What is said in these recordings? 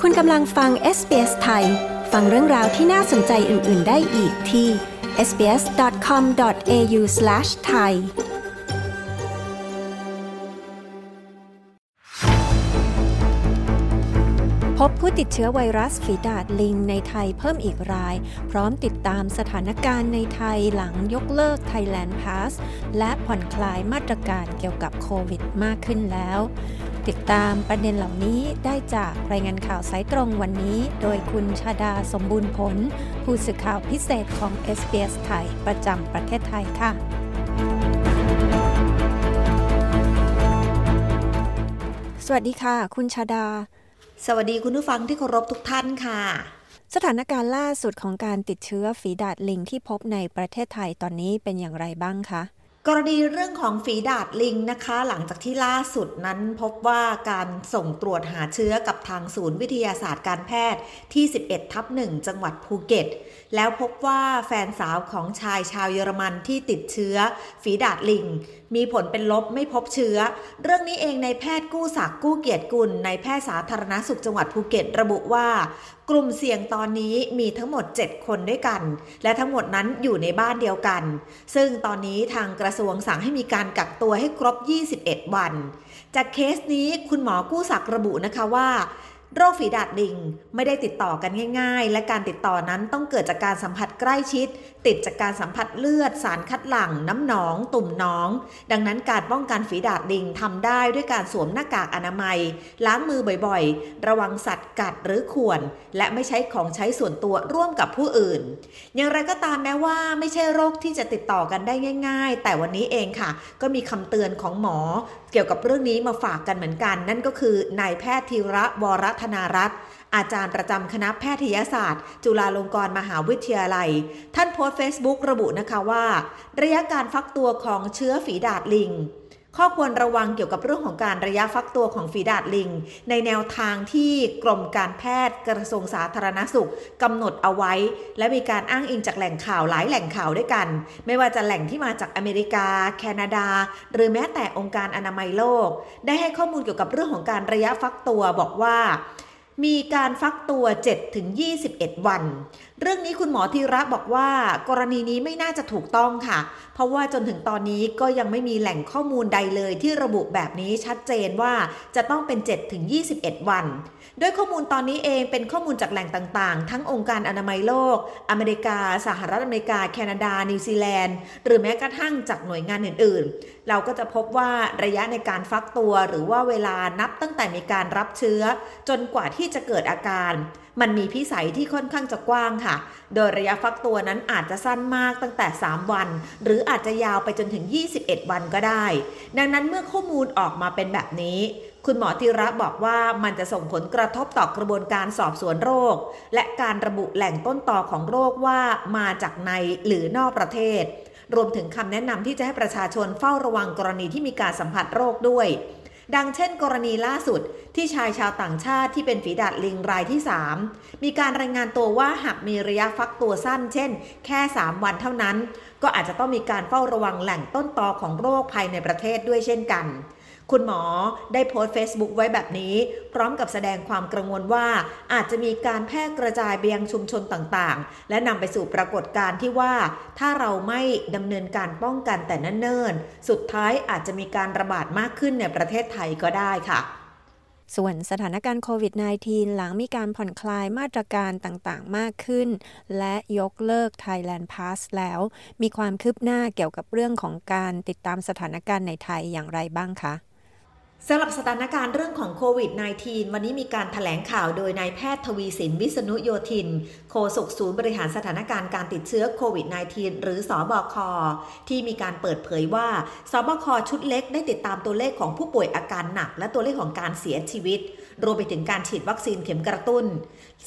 คุณกำลังฟัง SBS ไทย ฟังเรื่องราวที่น่าสนใจอื่น ๆ ได้อีกที่ sbs.com.au/thai พบผู้ติดเชื้อไวรัสฝีดาดลิงในไทยเพิ่มอีกราย พร้อมติดตามสถานการณ์ในไทยหลังยกเลิก Thailand Pass และผ่อนคลายมาตรการเกี่ยวกับโควิดมากขึ้นแล้ว ติดตามประเด็นเหล่านี้ได้จากรายงานข่าวสายตรงวันนี้ โดยคุณชาดาสมบูรณ์ผล ผู้สื่อข่าวพิเศษของ SBS ไทยประจำประเทศไทยค่ะสวัสดีค่ะ คุณชาดา สวัสดีคุณผู้ฟังที่เคารพทุกท่านค่ะ สถานการณ์ล่าสุดของการติดเชื้อฝีดาดลิงที่พบในประเทศไทยตอนนี้เป็นอย่างไรบ้างคะ กรณีเรื่องของฝีดาดลิงนะคะ หลังจากที่ล่าสุดนั้นพบว่าการส่งตรวจหาเชื้อกับทางศูนย์วิทยาศาสตร์การแพทย์ที่ 11 ทับ1จังหวัดภูเก็ต แล้วพบว่าแฟนสาวของชายชาวเยอรมันที่ติดเชื้อฝีดาดลิง มีผลเป็นลบไม่พบเชื้อ เรื่องนี้เองในแพทย์กู้ศักก์กู้เกียรติกุลในแพทย์สาธารณสุขจังหวัดภูเก็ตระบุว่า กลุ่มเสี่ยงตอนนี้มีทั้งหมด 7 คนด้วยกัน และทั้งหมดนั้นอยู่ในบ้านเดียวกัน ซึ่งตอนนี้ทางกระทรวงสั่งให้มีการกักตัวให้ครบ 21 วัน จากเคสนี้คุณหมอกู้ศักระบุนะคะว่า โรคฝีดาดลิงไม่ได้ติดต่อกันง่าย ๆ และการติดต่อนั้นต้องเกิดจากการสัมผัสใกล้ชิด ติดจากการสัมผัสเลือด สารคัดหลั่ง น้ำหนอง ตุ่มน้อง ดังนั้นการป้องกันฝีดาดลิงทำได้ด้วยการสวมหน้ากากอนามัย ล้างมือบ่อยๆ ระวังสัตว์กัดหรือข่วน และไม่ใช้ของใช้ส่วนตัวร่วมกับผู้อื่น อย่างไรก็ตามแม้ว่าไม่ใช่โรคที่จะติดต่อกันได้ง่าย ๆ แต่วันนี้เองค่ะ ก็มีคำเตือนของหมอ เกี่ยวกับเรื่องนี้มาฝากกันเหมือนกัน นั่นก็คือนายแพทย์ธีระวรธนารัตน์อาจารย์ประจำคณะแพทยศาสตร์ จุฬาลงกรณ์มหาวิทยาลัย ท่านโพสต์เฟซบุ๊กระบุนะคะว่า ระยะการฟักตัวของเชื้อฝีดาดลิง ข้อควรระวังเกี่ยวกับเรื่องของการระยะฟักตัวของฝีดาดลิง ในแนวทางที่กรมการแพทย์กระทรวงสาธารณสุขกำหนดเอาไว้ และมีการอ้างอิงจากแหล่งข่าวหลายแหล่งข่าวด้วยกัน ไม่ว่าจะแหล่งที่มาจากอเมริกา แคนาดา หรือแม้แต่องค์การอนามัยโลก ได้ให้ข้อมูลเกี่ยวกับเรื่องของการระยะฟักตัวบอกว่ามีการฟักตัว 7-21 วัน เรื่องนี้คุณหมอธีระบอกว่า กรณีนี้ไม่น่าจะถูกต้องค่ะ เพราะว่าจนถึงตอนนี้ก็ยังไม่มีแหล่งข้อมูลใดเลยที่ระบุแบบนี้ชัดเจนว่าจะต้องเป็น7-21 วันด้วยข้อมูลตอนนี้เองเป็นข้อมูลจากแหล่งต่างๆ ทั้งองค์การอนามัยโลก อเมริกา สหรัฐอเมริกา แคนาดา นิวซีแลนด์ หรือแม้กระทั่งจากหน่วยงานอื่นๆ เราก็จะพบว่าระยะในการฟักตัวหรือว่าเวลานับตั้งแต่มีการรับเชื้อ จนกว่าที่จะเกิดอาการ มันมีพิสัยที่ค่อนข้างจะกว้างค่ะโดยระยะฟักตัวนั้นอาจจะสั้นมากตั้งแต่ 3 วัน หรืออาจจะยาวไปจนถึง 21 วันก็ได้ ดังนั้นเมื่อข้อมูลออกมาเป็นแบบนี้ คุณหมอธีระบอกว่ามันจะส่งผลกระทบต่อกระบวนการสอบสวนโรค และการระบุแหล่งต้นตอของโรคว่ามาจากในหรือนอกประเทศ รวมถึงคำแนะนำที่จะให้ประชาชนเฝ้าระวังกรณีที่มีการสัมผัสโรคด้วย ดังเช่นกรณีล่าสุดที่ชายชาวต่างชาติที่เป็นฝีดาดลิงรายที่ 3 มีการรายงานตัวว่าหากมีระยะฟักตัวสั้น เช่น แค่ 3 วันเท่านั้น ก็อาจจะต้องมีการเฝ้าระวังแหล่งต้นตอของโรคภายในประเทศด้วยเช่นกัน คุณหมอได้โพสต์ Facebook ไว้แบบนี้ พร้อมกับแสดงความกังวลว่า อาจจะมีการแพร่กระจายไปยังชุมชนต่างๆ และนำไปสู่ปรากฏการณ์ที่ว่า ถ้าเราไม่ดำเนินการป้องกันแต่นเนิ่นๆ สุดท้ายอาจจะมีการระบาดมากขึ้นในประเทศไทยก็ได้ค่ะ ส่วนสถานการณ์โควิด -19 หลังมีการผ่อนคลายมาตรการต่างๆ มากขึ้น และยกเลิก Thailand Pass แล้ว มีความคืบหน้าเกี่ยวกับเรื่องของการติดตามสถานการณ์ในไทยอย่างไรบ้างคะ สำหรับสถานการณ์เรื่องของโควิด -19 วันนี้มีการถแถลงข่าวโดยนายแพทย์ทวีสินวิษณุโยธิน โฆษกศูนย์บริหารสถานการณ์การติดเชื้อโควิด -19 หรือสอบคที่มีการเปิดเผยว่าสบคชุดเล็กได้ติดตามตัวเลขของผู้ป่วยอาการหนัก และตัวเลขของการเสียชีวิต รวมไปถึงการฉีดวัคซีนเข็มกระตุ้น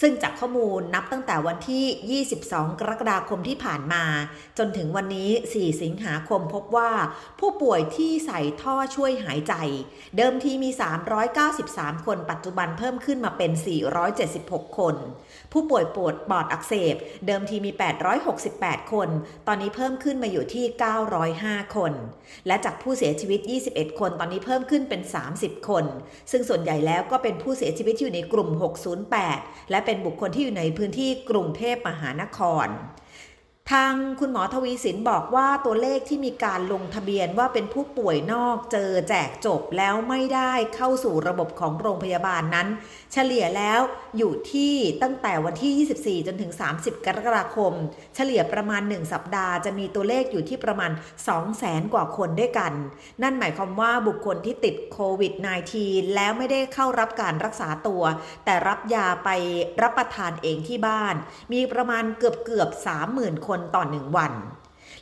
ซึ่งจากข้อมูลนับตั้งแต่วันที่ 22 กรกฎาคมที่ผ่านมา จนถึงวันนี้ 4 สิงหาคมพบว่า ผู้ป่วยที่ใส่ท่อช่วยหายใจ เดิมทีมี 393 คนปัจจุบันเพิ่มขึ้นมาเป็น 476 คน ผู้ป่วยปวดปอดอักเสบ เดิมทีมี 868 คน ตอนนี้เพิ่มขึ้นมาอยู่ที่ 905 คน และจากผู้เสียชีวิต 21 คน ตอนนี้เพิ่มขึ้นเป็น 30 คน ซึ่งส่วนใหญ่แล้วก็เป็นเป็นผู้เสียชีวิตอยู่ในกลุ่ม 608 และเป็นบุคคลที่อยู่ในพื้นที่กรุงเทพมหานคร ทางคุณหมอทวีสินบอกว่าตัวเลขที่มีการลงทะเบียนว่าเป็นผู้ป่วยนอกเจอแจกจบแล้วไม่ได้เข้าสู่ระบบของโรงพยาบาลนั้น เฉลี่ยแล้วอยู่ที่ตั้งแต่วันที่ 24 จนถึง 30 กรกฎาคม เฉลี่ยประมาณ 1 สัปดาห์จะมีตัวเลขอยู่ที่ประมาณ2แสนกว่าคนด้วยกัน นั่นหมายความว่าบุคคลที่ติดโควิด -19 แล้วไม่ได้เข้ารับการรักษาตัว แต่รับยาไปรับประทานเองที่บ้าน มีประมาณเกือบเกือบ30,000 คนนต่อหนึ่งวัน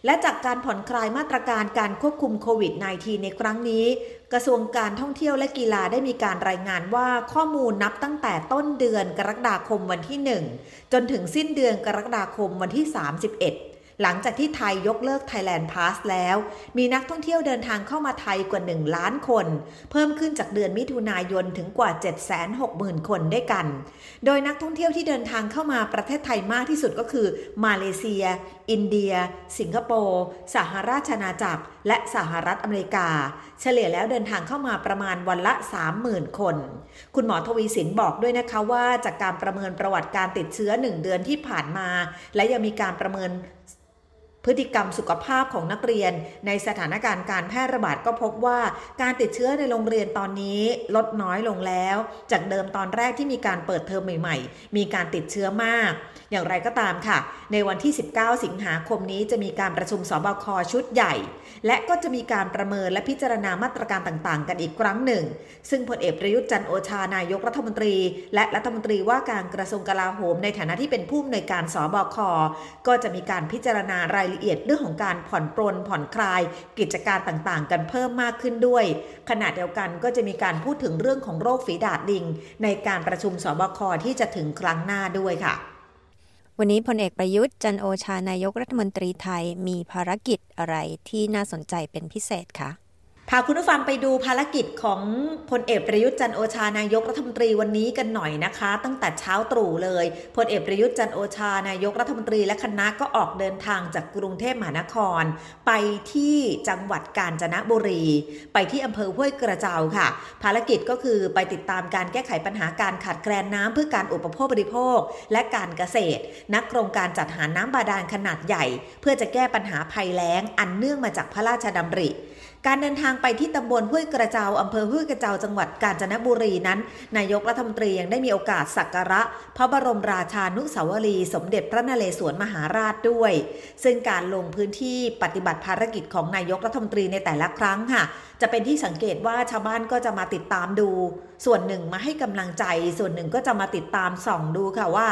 และจากการผ่อนคลายมาตรการการควบคุมโควิด -19 ในครั้งนี้ กระทรวงการท่องเที่ยวและกีฬาได้มีการรายงานว่าข้อมูลนับตั้งแต่ต้นเดือนกรกฎาคมวันที่ 1 จนถึงสิ้นเดือนกรกฎาคมวันที่ 31 หลังจากที่ไทยยกเลิก Thailand Pass แล้ว มีนักท่องเที่ยวเดินทางเข้ามาไทยกว่า 1 ล้านคน เพิ่มขึ้นจากเดือนมิถุนายนถึงกว่า 760,000 คนได้กัน โดยนักท่องเที่ยวที่เดินทางเข้ามาประเทศไทยมากที่สุดก็คือ มาเลเซีย อินเดีย สิงคโปร์สหราชอาณาจักร และสหรัฐอเมริกา เฉลี่ยแล้วเดินทางเข้ามาประมาณวันละ 30,000 คน คุณหมอทวีสินบอกด้วยนะคะว่าจากการประเมินประวัติการติดเชื้อ 1 เดือนที่ผ่านมา และยังมีการประเมิน พฤติกรรมสุขภาพของนักเรียน ในสถานการณ์การแพร่ระบาดก็พบว่าการติดเชื้อในโรงเรียนตอนนี้ลดน้อยลงแล้ว จากเดิมตอนแรกที่มีการเปิดเทอมใหม่ ๆ มีการติดเชื้อมาก อย่างไรก็ตามค่ะ ในวันที่ 19 สิงหาคมนี้จะมีการประชุมสบคชุดใหญ่ และก็จะมีการประเมินและพิจารณามาตรการต่างๆ กันอีกครั้งหนึ่ง ซึ่งพลเอกประยุทธ์จันโอชานายกรัฐมนตรี และรัฐมนตรีว่าการกระทรวงกลาโหมในฐานะที่เป็นผู้อำนวยการสบคก็จะมีการพิจารณารายละเอียดเรื่องของการผ่อนปรนผ่อนคลายกิจการต่างๆ กันเพิ่มมากขึ้นด้วย ขณะเดียวกันก็จะมีการพูดถึงเรื่องของโรคฝีดาดลิง ในการประชุมสบคที่จะถึงครั้งหน้าด้วยค่ะ วันนี้พลเอกประยุทธ์จันโอชานายกรัฐมนตรีไทยมีภารกิจอะไรที่น่าสนใจเป็นพิเศษคะ พาคุณผู้ฟังไปดูภารกิจของพลเอกประยุทธ์จันโอชานายกรัฐมนตรีวันนี้กันหน่อยนะคะ ตั้งแต่เช้าตรู่เลยพลเอกประยุทธ์จันโอชานายกรัฐมนตรีและคณะก็ออกเดินทางจากกรุงเทพมหานคร ไปที่จังหวัดกาญจนบุรี ไปที่อำเภอห้วยกระเจ้าค่ะ ภารกิจก็คือไปติดตามการแก้ไขปัญหาการขาดแคลนน้ำเพื่อการอุปโภคบริโภค และการเกษตร นักโครงการจัดหาน้ำบาดาลขนาดใหญ่ เพื่อจะแก้ปัญหาภัยแล้งอันเนื่องมาจากพระราชดำริ การเดินทางไปที่ตำบลห้วยกระเจาอำเภอห้วยกระเจาจังหวัดกาญจนบุรีนั้น นายกรัฐมนตรียังได้มีโอกาสสักการะ พระบรมราชานุสาวรี สมเด็จพระนเรศวรมหาราชด้วย ซึ่งการลงพื้นที่ปฏิบัติภารกิจของนายกรัฐมนตรีในแต่ละครั้งค่ะ จะเป็นที่สังเกตว่าชาวบ้านก็จะมาติดตามดู ส่วนหนึ่งมาให้กำลังใจ ส่วนหนึ่งก็จะมาติดตามส่องดูค่ะว่า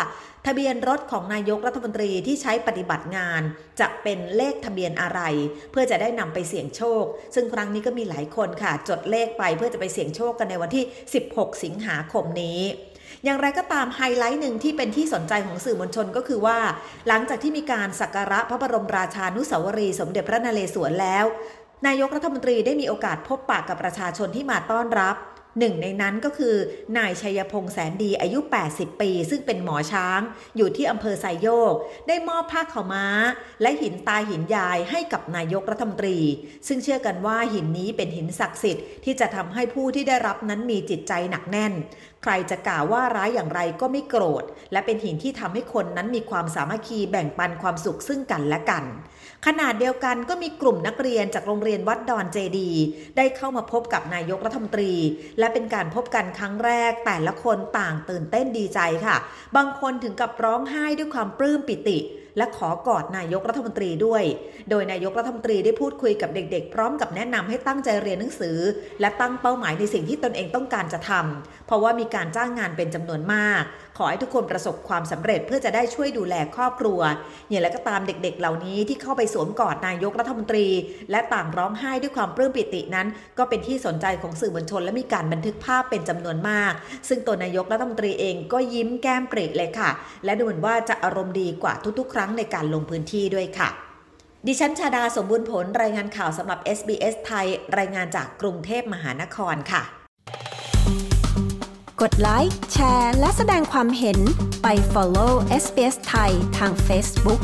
ทะเบียนรถของนายกรัฐมนตรีที่ใช้ปฏิบัติงาน จะเป็นเลขทะเบียนอะไร เพื่อจะได้นำไปเสี่ยงโชคซึ่งครั้งนี้ก็มีหลายคนค่ะจดเลขไปเพื่อจะไปเสี่ยงโชคกันในวันที่ 16 สิงหาคมนี้อย่างไรก็ตามไฮไลท์หนึ่งที่เป็นที่สนใจของสื่อมวลชนก็คือว่า หลังจากที่มีการสักการะพระบรมราชานุสาวรีสมเด็จพระนเรศวรแล้ว นายกรัฐมนตรีได้มีโอกาสพบปะกับประชาชนที่มาต้อนรับ หนึ่งในนั้นก็คือนายชัยพงษ์แสนดีอายุ 80 ปี ซึ่งเป็นหมอช้างอยู่ที่อำเภอไซโยก ได้มอบผ้าขาวม้า และหินตาหินยายให้กับนายกรัฐมนตรี ซึ่งเชื่อกันว่าหินนี้เป็นหินศักดิ์สิทธิ์ที่จะทำให้ผู้ที่ได้รับนั้นมีจิตใจหนักแน่น ใครจะกล่าวว่าร้ายอย่างไรก็ไม่โกรธ และเป็นหินที่ทำให้คนนั้นมีความสามัคคีแบ่งปันความสุขซึ่งกันและกัน ขนาดเดียวกันก็มีกลุ่มนักเรียนจากโรงเรียนวัดดอนเจดี ได้เข้ามาพบกับนายกรัฐมนตรี และเป็นการพบกันครั้งแรก แต่ละคนต่างตื่นเต้นดีใจค่ะ บางคนถึงกับร้องไห้ด้วยความปลื้มปิติ และขอกอดนายกรัฐมนตรีด้วย โดยนายกรัฐมนตรีได้พูดคุยกับเด็กๆ พร้อมกับแนะนำให้ตั้งใจเรียนหนังสือ และตั้งเป้าหมายในสิ่งที่ตนเองต้องการจะทำเพราะว่ามีการจ้างงานเป็นจำนวนมาก ขอให้ทุกคนประสบความสำเร็จเพื่อจะได้ช่วยดูแลครอบครัวอย่างไรก็ตามเด็กๆ เหล่านี้ที่เข้าไปสวมกอดนายกรัฐมนตรี และต่างร้องไห้ด้วยความปลื้มปิตินั้น ก็เป็นที่สนใจของสื่อมวลชนและมีการบันทึกภาพเป็นจำนวนมาก ซึ่งตัวนายกรัฐมนตรีเองก็ยิ้มแก้มปริเลยค่ะ และดูเหมือนว่าจะอารมณ์ดีกว่าทุกๆครั้รั้งในการลงพื้นที่ด้วยค่ะ ดิฉันชาดาสมบูรณ์ผลรายงานข่าวสำหรับ SBS ไทย รายงานจากกรุงเทพมหานครค่ะ กดไลค์แชร์ และแสดงความเห็นไป follow SBS ไทยทาง Facebook